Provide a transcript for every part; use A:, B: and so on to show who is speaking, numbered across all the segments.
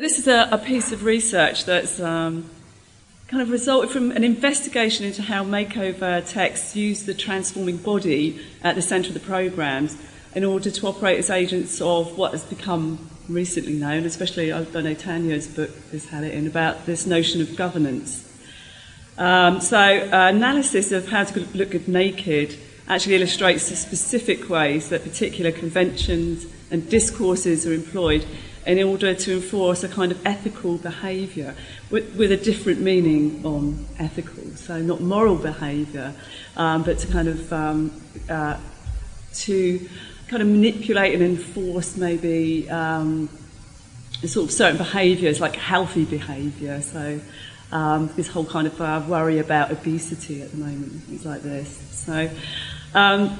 A: This is a, a piece of research that's um, kind of resulted from an investigation into how makeover texts use the transforming body at the centre of the programmes in order to operate as agents of what has become recently known, especially I don't know Tanya's book has had it in, about this notion of governance. Um, so, uh, analysis of how to look good naked actually illustrates the specific ways that particular conventions and discourses are employed in order to enforce a kind of ethical behaviour with, with a different meaning on ethical. So not moral behaviour, um, but to kind of um, uh, to kind of manipulate and enforce maybe um, sort of certain behaviours like healthy behaviour. So um, this whole kind of uh, worry about obesity at the moment, things like this. So. Um,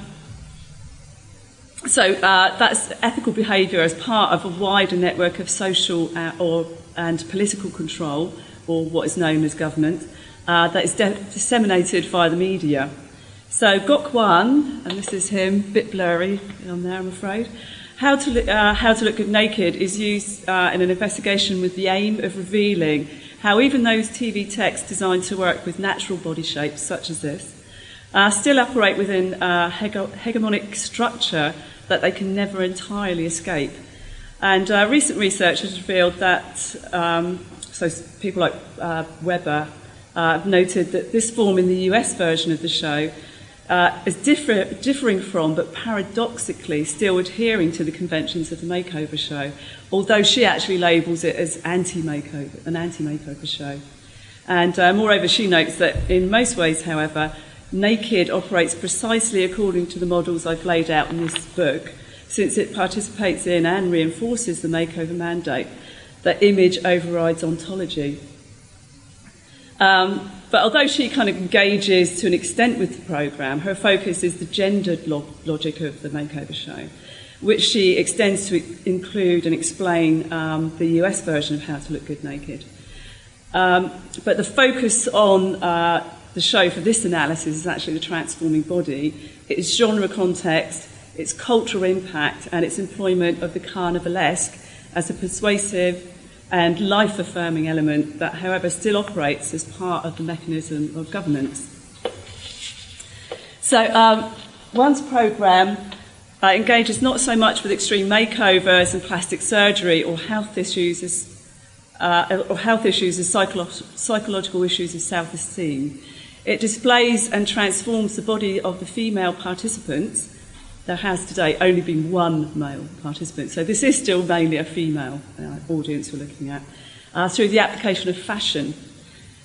A: so uh, that's ethical behaviour as part of a wider network of social uh, or, and political control, or what is known as government, uh, that is de- disseminated via the media. So Gok Wan, and this is him, bit blurry on there, I'm afraid. How to, look, uh, how to Look Good Naked is used uh, in an investigation with the aim of revealing how even those TV texts designed to work with natural body shapes, such as this, uh, still operate within a hegemonic structure that they can never entirely escape. And uh, recent research has revealed that, um, so people like uh, Weber uh, have noted that this form in the US version of the show uh, is differ- differing from, but paradoxically still adhering to the conventions of the makeover show, although she actually labels it as anti-makeover, an anti-makeover show. And uh, moreover, she notes that in most ways, however, Naked operates precisely according to the models I've laid out in this book, since it participates in and reinforces the makeover mandate that image overrides ontology. Um, but although she kind of engages to an extent with the programme, her focus is the gendered lo- logic of the makeover show, which she extends to include and explain um, the US version of How to Look Good Naked. Um, but the focus on uh, the show for this analysis is actually the transforming body, its genre context, its cultural impact, and its employment of the carnivalesque as a persuasive and life affirming element that, however, still operates as part of the mechanism of governance. So, um, Wan's programme uh, engages not so much with extreme makeovers and plastic surgery or health issues as uh, or health issues as psycholo psychological issues of self-esteem. It displays and transforms the body of the female participants. There has today only been one male participant, so this is still mainly a female uh, audience we're looking at, uh, through the application of fashion.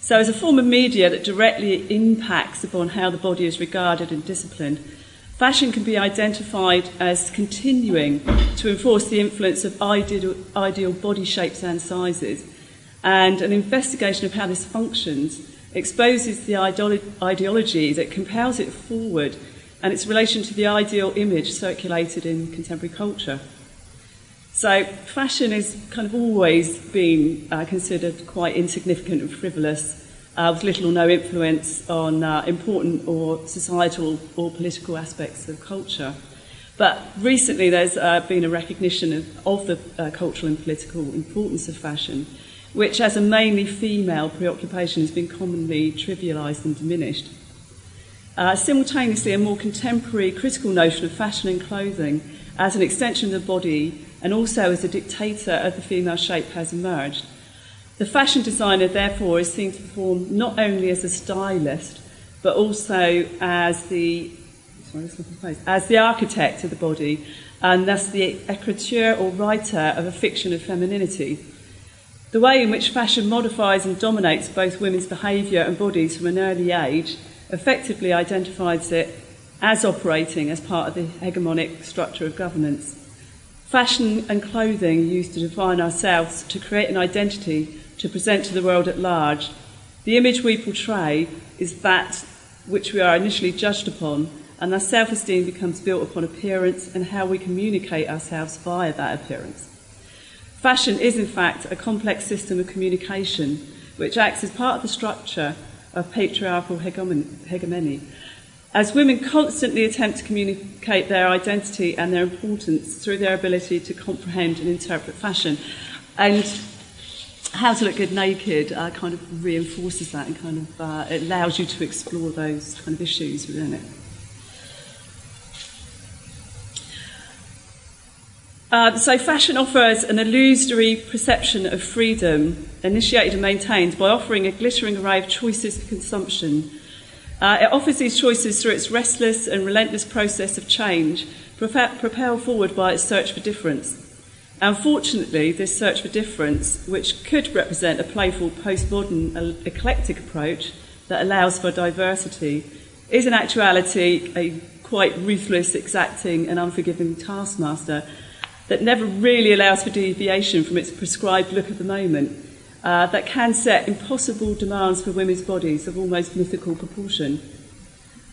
A: So, as a form of media that directly impacts upon how the body is regarded and disciplined, fashion can be identified as continuing to enforce the influence of ideal, ideal body shapes and sizes, and an investigation of how this functions exposes the ideolo- ideology that compels it forward and its relation to the ideal image circulated in contemporary culture. So, fashion has kind of always been uh, considered quite insignificant and frivolous, uh, with little or no influence on uh, important or societal or political aspects of culture. But recently, there's uh, been a recognition of, of the uh, cultural and political importance of fashion, which, as a mainly female preoccupation, has been commonly trivialised and diminished. Uh, simultaneously, a more contemporary critical notion of fashion and clothing as an extension of the body and also as a dictator of the female shape has emerged. The fashion designer, therefore, is seen to perform not only as a stylist, but also as the sorry, as the architect of the body, and thus the écriture or writer of a fiction of femininity. The way in which fashion modifies and dominates both women's behaviour and bodies from an early age effectively identifies it as operating as part of the hegemonic structure of governance. Fashion and clothing used to define ourselves, to create an identity, to present to the world at large. The image we portray is that which we are initially judged upon, and our self esteem becomes built upon appearance and how we communicate ourselves via that appearance. Fashion is, in fact, a complex system of communication which acts as part of the structure of patriarchal hegemony. As women constantly attempt to communicate their identity and their importance through their ability to comprehend and interpret fashion. And how to look good naked uh, kind of reinforces that and kind of uh, it allows you to explore those kind of issues within it. Uh, so, fashion offers an illusory perception of freedom, initiated and maintained by offering a glittering array of choices for consumption. Uh, it offers these choices through its restless and relentless process of change, propelled forward by its search for difference. Unfortunately, this search for difference, which could represent a playful postmodern eclectic approach that allows for diversity, is in actuality a quite ruthless, exacting, and unforgiving taskmaster that never really allows for deviation from its prescribed look of the moment, uh, that can set impossible demands for women's bodies of almost mythical proportion.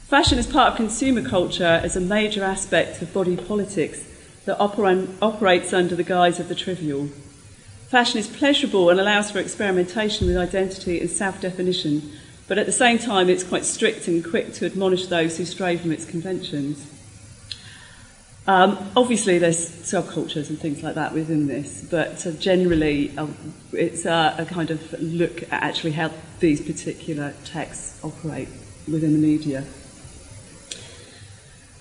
A: Fashion as part of consumer culture is a major aspect of body politics that oper- operates under the guise of the trivial. Fashion is pleasurable and allows for experimentation with identity and self definition, but at the same time, it's quite strict and quick to admonish those who stray from its conventions. Um, obviously, there's subcultures and things like that within this, but uh, generally, uh, it's uh, a kind of look at actually how these particular texts operate within the media.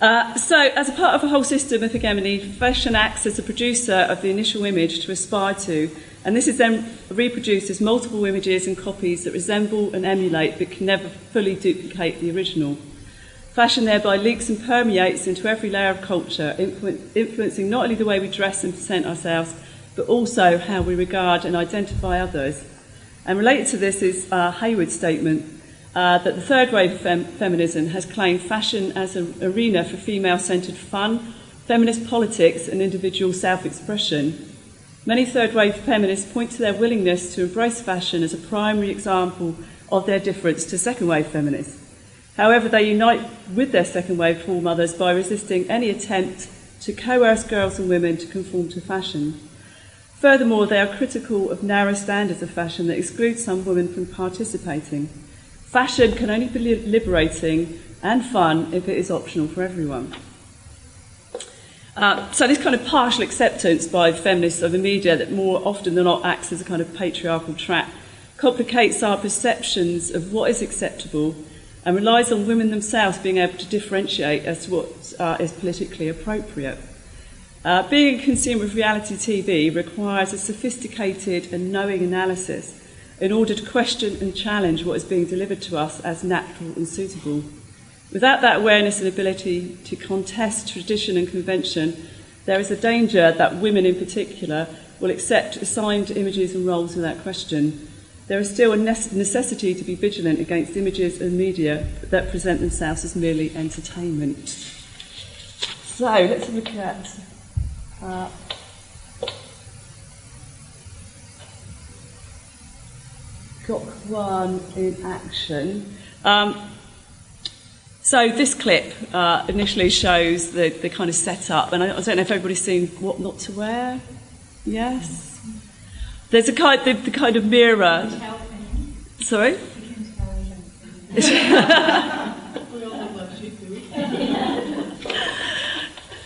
A: Uh, so, as a part of a whole system of hegemony, fashion acts as a producer of the initial image to aspire to, and this is then reproduced as multiple images and copies that resemble and emulate but can never fully duplicate the original. Fashion thereby leaks and permeates into every layer of culture, influ- influencing not only the way we dress and present ourselves, but also how we regard and identify others. And related to this is uh, Hayward's statement uh, that the third wave fem- feminism has claimed fashion as an arena for female centered fun, feminist politics, and individual self expression. Many third wave feminists point to their willingness to embrace fashion as a primary example of their difference to second wave feminists. However, they unite with their second wave foremothers by resisting any attempt to coerce girls and women to conform to fashion. Furthermore, they are critical of narrow standards of fashion that exclude some women from participating. Fashion can only be liberating and fun if it is optional for everyone. Uh, so this kind of partial acceptance by feminists of the media that more often than not acts as a kind of patriarchal trap complicates our perceptions of what is acceptable and relies on women themselves being able to differentiate as to what uh, is politically appropriate. Uh, being a consumer of reality TV requires a sophisticated and knowing analysis in order to question and challenge what is being delivered to us as natural and suitable. Without that awareness and ability to contest tradition and convention, there is a danger that women in particular will accept assigned images and roles without question. There is still a necessity to be vigilant against images and media that present themselves as merely entertainment. So let's look at uh, Gok Wan in action. Um, so this clip uh, initially shows the, the kind of setup, and I, I, don't know if everybody's seen what not to wear. Yes, there's a kind the, the kind of mirror. Sorry.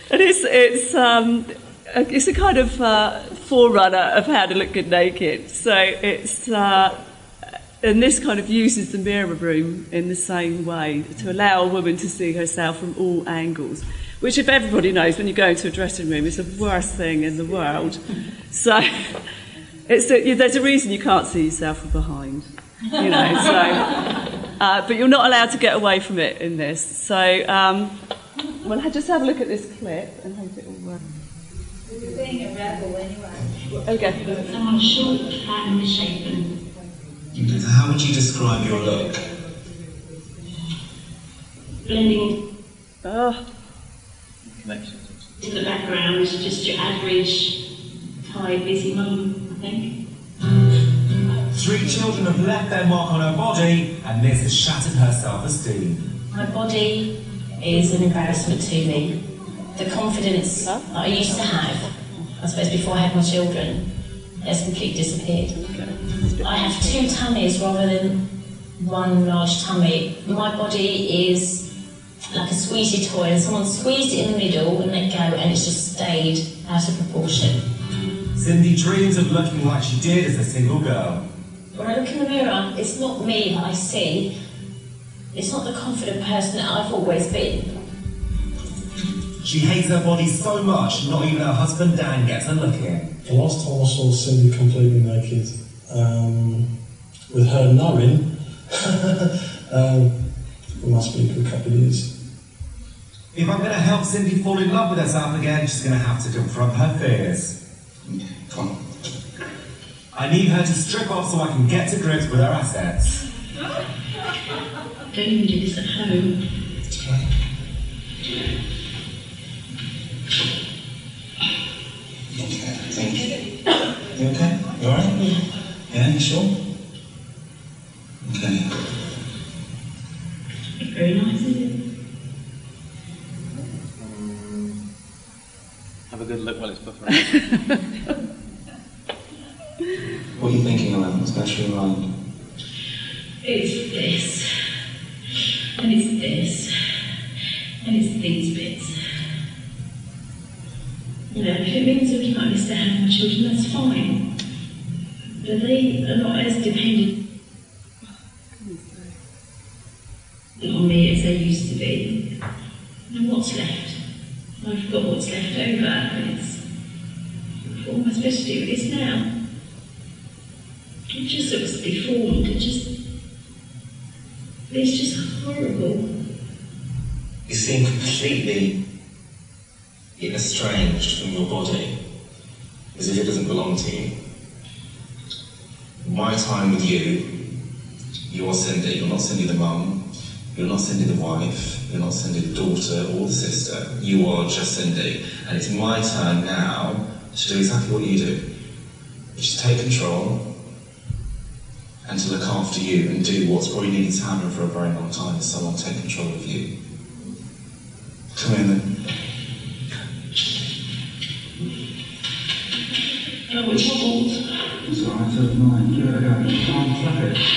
A: it is. It's um, it's a kind of uh, forerunner of how to look good naked. So it's. Uh, and this kind of uses the mirror room in the same way to allow a woman to see herself from all angles, which, if everybody knows, when you go into a dressing room, is the worst thing in the world. So it's a, there's a reason you can't see yourself from behind, you know. So, uh, but you're not allowed to get away from it in this. So, um, well, just have a look at this clip and hope it will work.
B: You're being a rebel anyway.
A: Okay.
B: Someone short, and misshapen
C: how would you describe your look?
B: Blending
A: oh. Ah.
B: to the background just your average tired, busy mum, I think.
C: Three children have left their mark on her body, and this has shattered her self-esteem.
B: My body is an embarrassment to me. The confidence that I used to have, I suppose before I had my children, has completely disappeared. I have two tummies rather than one large tummy. My body is like a squeezy toy, and someone squeezed it in the middle and let go, and it's just stayed out of proportion.
C: Cindy dreams of looking like she did as a single girl.
B: When I look in the mirror, it's not me that I see. It's not the confident person that I've always been.
C: She hates her body so much, not even her husband Dan gets a look in.
D: The last time I saw Cindy completely naked, um, with her knowing, um, it must be a good couple of years.
C: If I'm going to help Cindy fall in love with herself again, she's going to have to confront her fears.
E: Come on.
C: I need her to strip off so I can get to grips with her assets.
B: Don't even do this at home.
E: Okay, thank you. You okay? You alright? Yeah, you sure? Okay.
B: Very nice, isn't it?
F: Have a good look while it's buffering.
E: What are you thinking about? What's going through your mind?
B: It's this. And it's this. And it's these bits. You know, if it means looking like this to have my children, that's fine. But they are not as dependent on me as they used to be. And what's left? I've got what's left over, and it's. To do with this now?
E: You're the wife. You're not sending the daughter or the sister. You are just sending. And it's my turn now to do exactly what you do, which is take control and to look after you and do what's probably needed to happen for a very long time is someone take control of you. Come in then.
B: Oh, it's
E: alright, so mine. Give it a go. Can't flap it.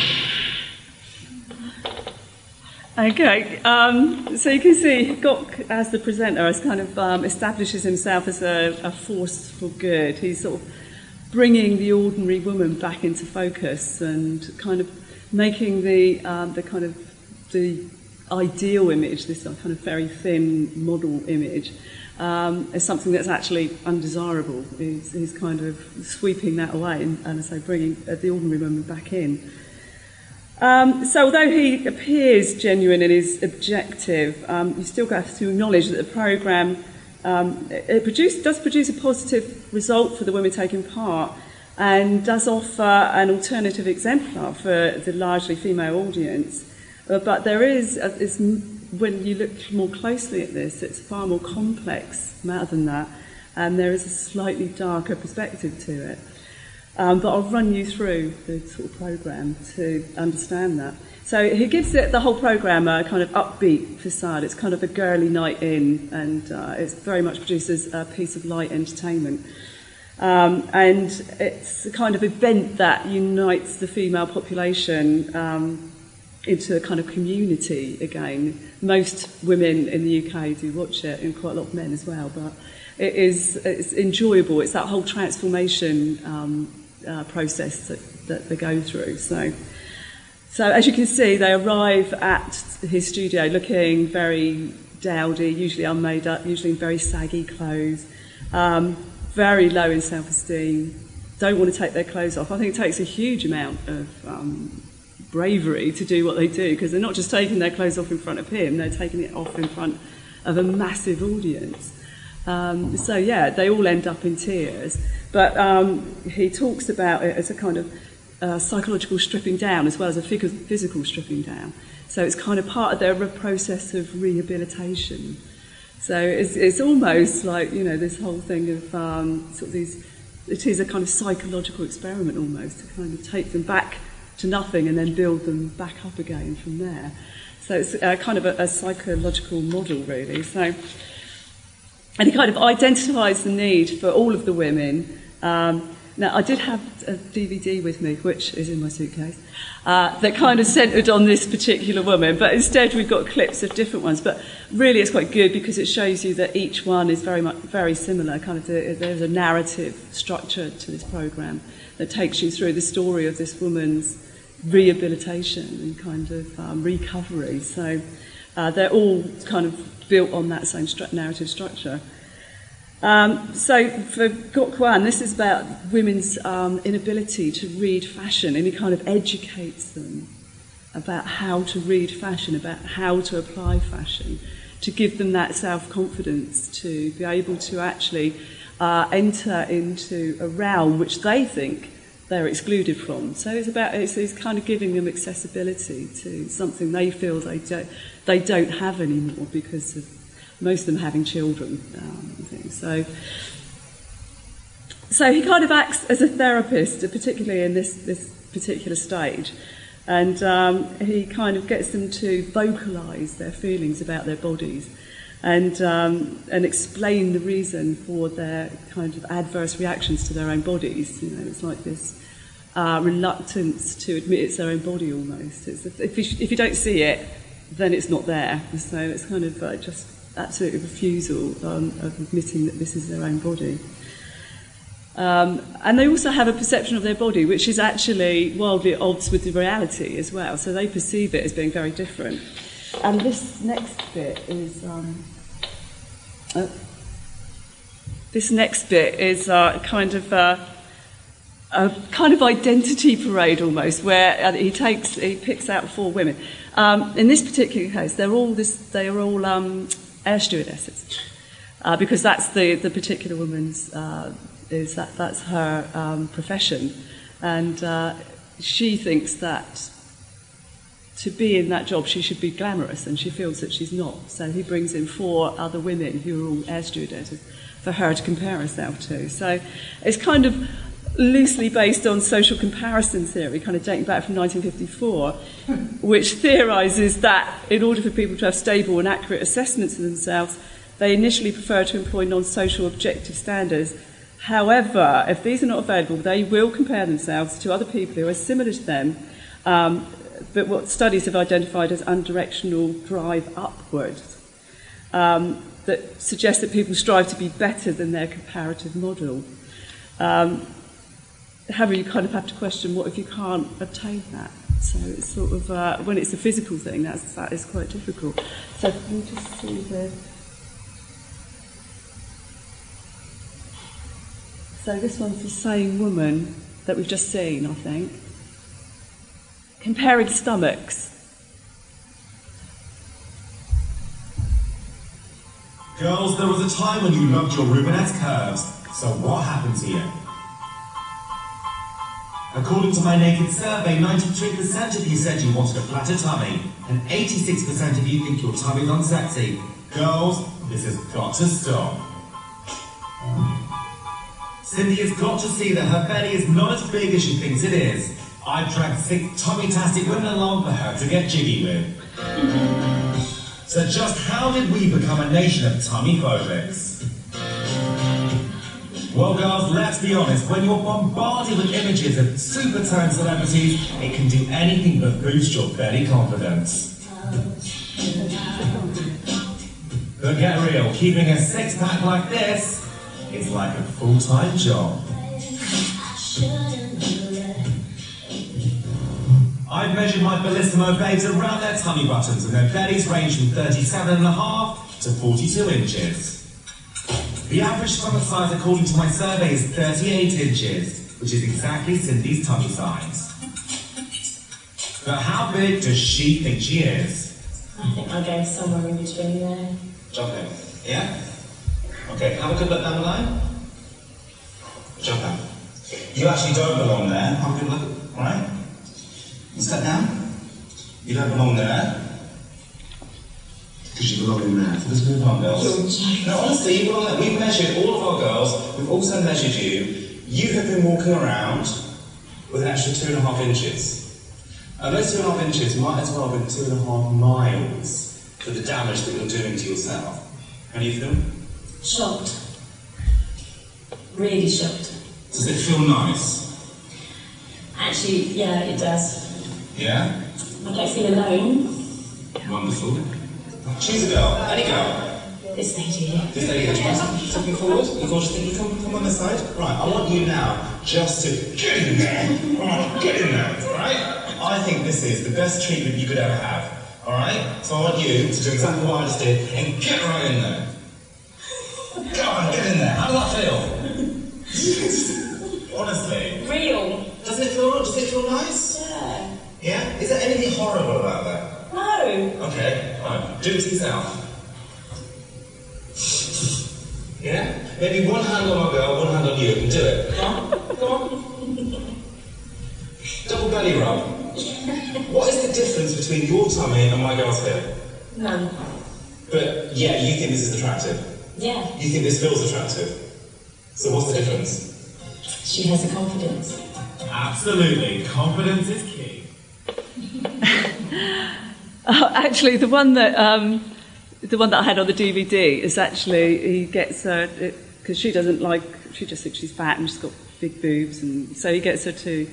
A: Okay, um, so you can see Gok, as the presenter, has kind of um, establishes himself as a, a force for good. He's sort of bringing the ordinary woman back into focus and kind of making the um, the kind of the ideal image, this kind of very thin model image, um, as something that's actually undesirable. He's, he's kind of sweeping that away and, and as say, bringing uh, the ordinary woman back in. Um, so although he appears genuine in his objective, um, you still have to acknowledge that the programme um, it produce, does produce a positive result for the women taking part and does offer an alternative exemplar for the largely female audience. Uh, but there is, uh, when you look more closely at this, it's far more complex matter than that, and there is a slightly darker perspective to it. Um, but I'll run you through the sort of programme to understand that. So he gives it the whole programme a kind of upbeat facade. It's kind of a girly night in, and uh, it's very much produces a piece of light entertainment. Um, and it's a kind of event that unites the female population um, into a kind of community again. Most women in the UK do watch it, and quite a lot of men as well. But it is it's enjoyable. It's that whole transformation um, uh, process that, that they go through. So, so as you can see, they arrive at his studio looking very dowdy, usually unmade up, usually in very saggy clothes, um, very low in self-esteem, don't want to take their clothes off. I think it takes a huge amount of um, bravery to do what they do because they're not just taking their clothes off in front of him, they're taking it off in front of a massive audience. Um, so yeah, they all end up in tears. But um, he talks about it as a kind of uh, psychological stripping down as well as a physical stripping down. So it's kind of part of their process of rehabilitation. So it's, it's almost like, you know, this whole thing of um, sort of these, it is a kind of psychological experiment almost to kind of take them back to nothing and then build them back up again from there. So it's uh, kind of a, a psychological model really. So, and he kind of identifies the need for all of the women um, Now, I did have a DVD with me, which is in my suitcase, uh, that kind of centred on this particular woman, but instead we've got clips of different ones. But really, it's quite good because it shows you that each one is very much very similar. Kind of, the, there's a narrative structure to this program that takes you through the story of this woman's rehabilitation and kind of um, recovery. So uh, they're all kind of built on that same stru- narrative structure. Um, so for Gok Wan, this is about women's um, inability to read fashion, and he kind of educates them about how to read fashion, about how to apply fashion, to give them that self-confidence to be able to actually uh, enter into a realm which they think they're excluded from. So it's about it's, it's kind of giving them accessibility to something they feel they don't they don't have anymore because of most of them having children. Um, so, so he kind of acts as a therapist, particularly in this, this particular stage. And um, he kind of gets them to vocalise their feelings about their bodies and, um, and explain the reason for their kind of adverse reactions to their own bodies. You know, it's like this uh, reluctance to admit it's their own body almost. It's, if, you, if you don't see it, then it's not there. So it's kind of uh, just absolute refusal um, of admitting that this is their own body. Um, and they also have a perception of their body which is actually wildly at odds with the reality as well. So they perceive it as being very different. And this next bit is. Um, uh, this next bit is uh, kind of uh, a kind of identity parade almost, where uh, he takes he picks out four women. Um, in this particular case, they're all this they are all um, air stewardesses, uh, because that's the, the particular woman's, uh, is that, that's her um, profession. And uh, she thinks that to be in that job, she should be glamorous, and she feels that she's not. So he brings in four other women who are all air stewardesses for her to compare herself to. So it's kind of loosely based on social comparison theory, kind of dating back from 1954, which theorizes that in order for people to have stable and accurate assessments of themselves, they initially prefer to employ non social objective standards. However, if these are not available, they will compare themselves to other people who are similar to them, um, but what studies have identified as undirectional drive upwards. Um, that suggests that people strive to be better than their comparative model. Um, however, you kind of have to question what if you can't obtain that. So it's sort of uh, when it's a physical thing, that's that is quite difficult. So can you just see the. So this one's the same woman that we've just seen, I think. Comparing stomachs.
C: Girls, there was a time when you loved your Rubenesque curves. So what to you? According to my naked survey, 93% of you said you wanted a flatter tummy, and 86% of you think your tummy's unsexy. Girls, this has got to stop. Cindy has got to see that her belly is not as big as she thinks it is. I've dragged thick tummy-tastic women along for her to get jiggy with. so just how did we become a nation of tummy phobics? Well, girls, let's be honest. When you're bombarded with images of super turned celebrities, it can do anything but boost your belly confidence. But get real, keeping a six pack like this is like a full time job. I've measured my Bellissimo babes around their tummy buttons, and their bellies range from 37.5 to 42 inches. The average stomach size, according to my survey, is 38 inches, which is exactly Cindy's tummy size. But how big does she think she is?
B: I think I'll go somewhere in between there.
E: Jump in. Yeah? Okay, have a good look down the line. Jump out. You actually don't belong there. Have a good look, right? You step down. You don't belong there. Because you belong in there. So let's move on, girls. No, honestly, you belong there. We've measured all of our girls. We've also measured you. You have been walking around with an extra two and a half inches. And those two and a half inches might as well have been two and a half miles for the damage that you're doing to yourself. How do you feel?
B: Shocked. Really shocked.
C: Does it feel nice?
B: Actually, yeah, it does.
C: Yeah?
B: I don't feel alone.
C: Wonderful. Choose a girl, any girl.
B: This lady here.
C: This lady here, stepping forward. You gorgeous thing, you come, come on this side. Right, I want you now just to get in there. Alright, get in there. Alright? I think this is the best treatment you could ever have. Alright? So I want you to do exactly what I just did and get right in there. Go on, get in there. How does that feel? Honestly.
B: Real.
C: Doesn't it feel does it feel nice?
B: Yeah.
C: Yeah? Is there anything horrible about that?
B: No.
C: Okay, fine. Do it to yourself. Yeah? Maybe one hand on my girl, one hand on you, and do it. Come on, come on. Double belly rub. What is the difference between your tummy and my girl's hip?
B: None.
C: But yeah, you think this is attractive.
B: Yeah.
C: You think this feels attractive. So what's the difference?
B: She has the confidence.
C: Absolutely. Confidence is key.
A: Uh, actually, the one that um, the one that I had on the DVD is actually he gets her because she doesn't like she just thinks she's fat and she's got big boobs, and so he gets her to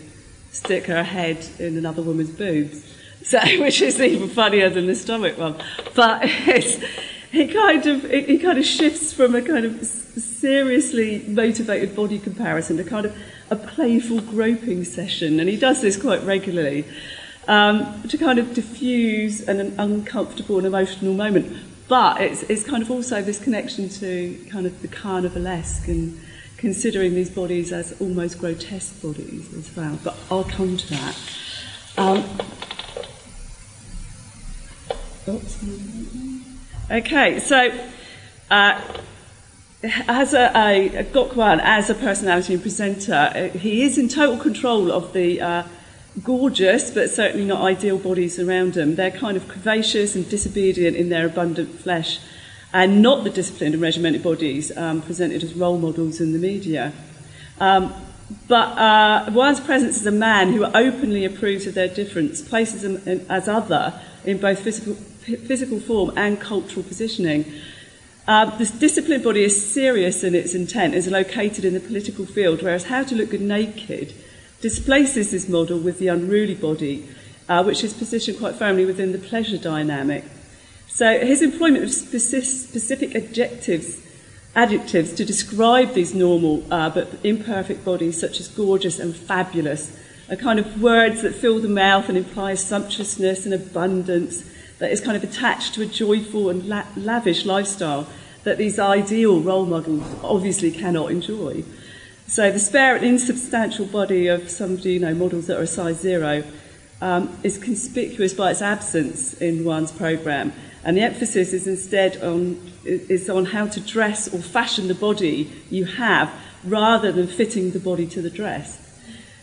A: stick her head in another woman's boobs. So, which is even funnier than the stomach one. But he kind of he kind of shifts from a kind of seriously motivated body comparison to kind of a playful groping session, and he does this quite regularly um, to kind of diffuse an, an uncomfortable and emotional moment. But it's, it's kind of also this connection to kind of the carnivalesque and considering these bodies as almost grotesque bodies as well. But I'll come to that. Um, oops. Okay, so uh, as a, a, a Gok Wan, as a personality and presenter, uh, he is in total control of the uh, gorgeous but certainly not ideal bodies around them. They're kind of curvaceous and disobedient in their abundant flesh, and not the disciplined and regimented bodies um, presented as role models in the media. Um, but uh, Wan's presence as a man who openly approves of their difference places them as other in both physical, physical form and cultural positioning. Uh, this disciplined body is serious in its intent, is located in the political field, whereas how to look good naked displaces this model with the unruly body, uh, which is positioned quite firmly within the pleasure dynamic. So his employment of specific adjectives, adjectives to describe these normal uh, but imperfect bodies, such as gorgeous and fabulous, are kind of words that fill the mouth and imply sumptuousness and abundance that is kind of attached to a joyful and la- lavish lifestyle that these ideal role models obviously cannot enjoy. So the spare and insubstantial body of somebody, you know, models that are a size zero, um, is conspicuous by its absence in Wan's program, and the emphasis is instead on is on how to dress or fashion the body you have, rather than fitting the body to the dress.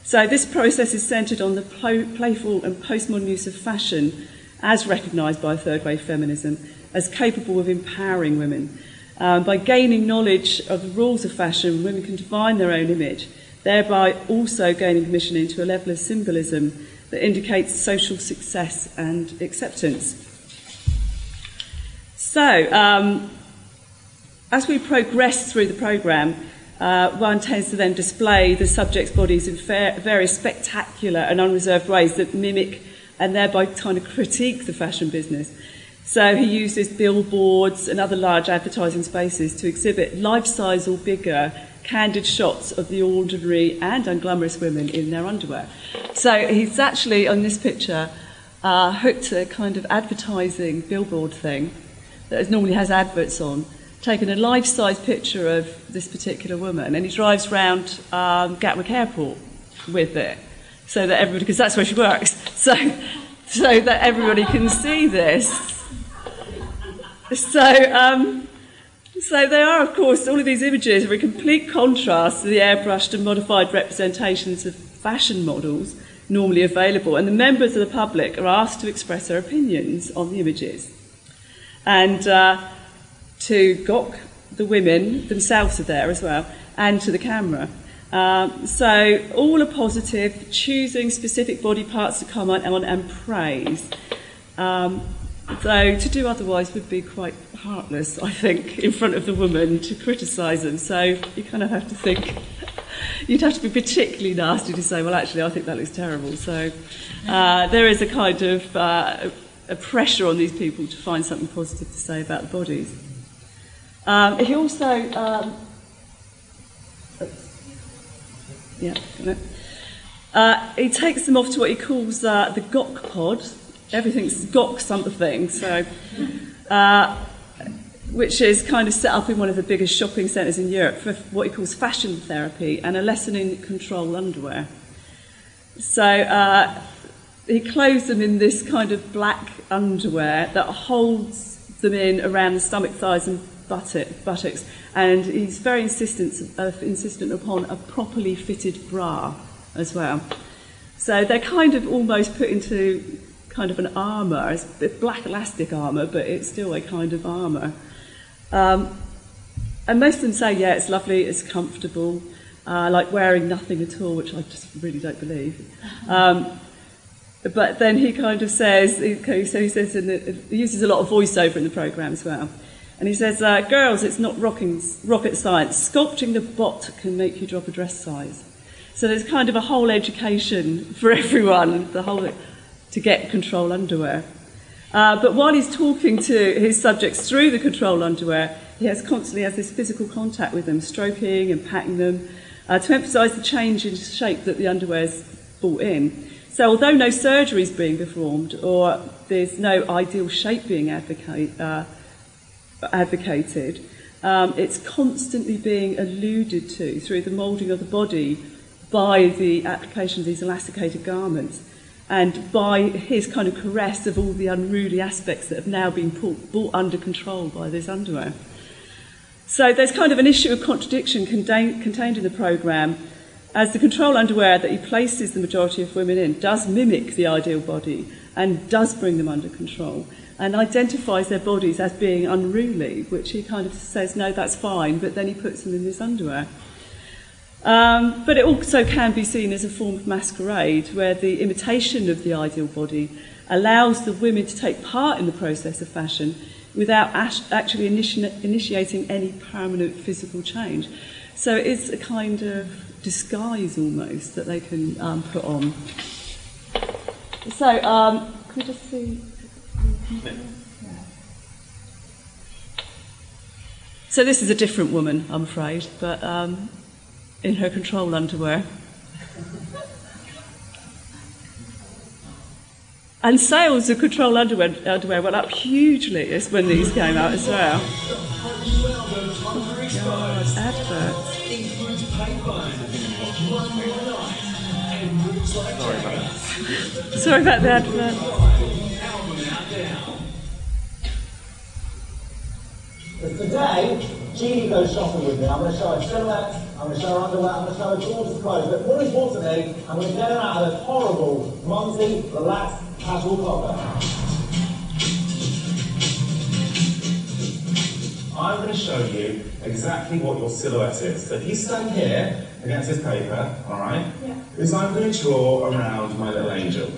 A: So this process is centred on the pl- playful and postmodern use of fashion as recognised by third wave feminism, as capable of empowering women. Um, by gaining knowledge of the rules of fashion, women can define their own image, thereby also gaining admission into a level of symbolism that indicates social success and acceptance. So, um, as we progress through the programme, uh, Wan tends to then display the subject's bodies in fair, spectacular and unreserved ways that mimic and thereby kind of critique the fashion business. So he uses billboards and other large advertising spaces to exhibit life-size or bigger candid shots of the ordinary and unglamorous women in their underwear. So he's actually, on this picture, uh, hooked a kind of advertising billboard thing that normally has adverts on, taken a life-size picture of this particular woman, and he drives around um, Gatwick Airport with it so that everybody, because that's where she works, so, so that everybody can see this. So, um, so they are, of course, all of these images are a complete contrast to the airbrushed and modified representations of fashion models normally available, and the members of the public are asked to express their opinions on the images. And uh, to gawk the women themselves are there as well, and to the camera. Um, so all are positive, choosing specific body parts to comment on and praise. Um, so to do otherwise would be quite heartless, I think, in front of the woman to criticise them. So you kind of have to think, you'd have to be particularly nasty to say, well, actually, I think that looks terrible. So uh, there is a kind of uh, a pressure on these people to find something positive to say about the bodies. Um, he also, um, yeah, uh, he takes them off to what he calls uh, the Gok pod. Everything's got something. So. Uh, which is kind of set up in one of the biggest shopping centres in Europe for what he calls fashion therapy and a lesson in control underwear. So uh, he clothes them in this kind of black underwear that holds them in around the stomach, thighs, and buttock, buttocks, and he's very insistent, uh, insistent upon a properly fitted bra as well. So they're kind of almost put into kind of an armour, it's black elastic armour, but it's still a kind of armour. Um, and most of them say, yeah, it's lovely, it's comfortable, uh, like wearing nothing at all, which I just really don't believe. Um, but then he kind of says, he, so he says, the, he uses a lot of voiceover in the program as well. And he says, uh, girls, it's not rocking, rocket science. Sculpting the bot can make you drop a dress size. So there's kind of a whole education for everyone, the whole to get control underwear. Uh, but while he's talking to his subjects through the control underwear, he has constantly has this physical contact with them, stroking and patting them, uh, to emphasise the change in shape that the underwear's brought in. So although no surgery is being performed or there's no ideal shape being advocate, uh, advocated, um, it's constantly being alluded to through the moulding of the body by the application of these elasticated garments and by his kind of caress of all the unruly aspects that have now been brought under control by this underwear. So there's kind of an issue of contradiction contained in the programme, as the control underwear that he places the majority of women in does mimic the ideal body and does bring them under control and identifies their bodies as being unruly, which he kind of says, no, that's fine, but then he puts them in this underwear. Um, but it also can be seen as a form of masquerade where the imitation of the ideal body allows the women to take part in the process of fashion without actually initi- initiating any permanent physical change. So it's a kind of disguise almost that they can um, put on. So, um, can we just see? So this is a different woman, I'm afraid, but um, in her control underwear. And sales of control underwear, underwear went up hugely when these came out as well. Adverts. Sorry about the advert.
G: But Today, Jeannie goes shopping with me. I'm going to show her silhouette, I'm going to show her underwear, I'm going to show her gorgeous clothes. But more importantly, I'm going to get her out of this horrible, mumsy, relaxed, casual clothes.
C: I'm going to show you exactly what your silhouette is. So if you stand here against this paper, all right, yeah. is I'm going to draw around my little angel.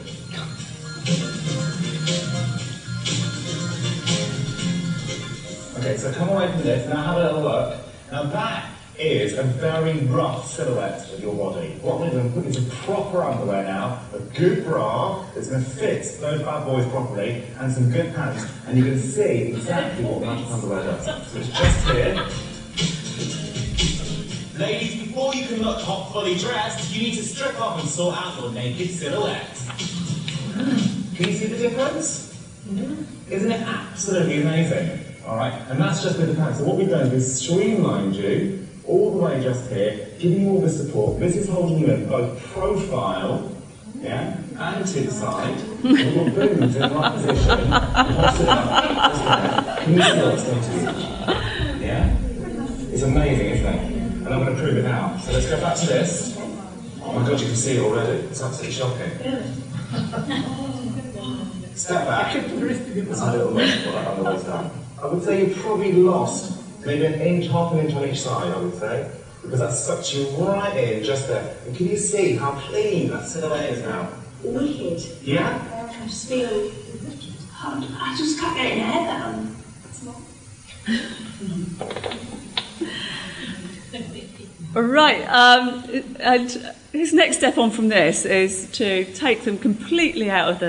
C: Okay, so come away from this, now have a little look. Now that is a very rough silhouette of your body. What we're going to put is a proper underwear now, a good bra that's going to fit those bad boys properly, and some good pants, and you can see exactly what that underwear does. So it's just here.
G: Ladies, before you can look hot fully dressed, you need to strip off and sort out your naked silhouette.
C: Can you see the difference? Mm-hmm. Isn't it absolutely amazing? All right, and that's just with the pants. So what we've done is streamlined you all the way just here, giving you all the support. This is holding you in both profile, yeah, and to the side. With your boobs in the right position. Can you see what it's to? Yeah? It's amazing, isn't it? And I'm going to prove it now. So let's go back to this. Oh my god, you can see it already. It's absolutely shocking. Step back. There's a little bit for that otherwise done. I would say you probably lost maybe an inch, half an inch on each side, I would say, because that sucks you right in just there. And can you see how clean that silhouette is now?
H: Wicked.
C: Yeah?
H: I just feel, I just can't get it in my head that I'm
A: Right, um, and his next step on from this is to take them completely out of the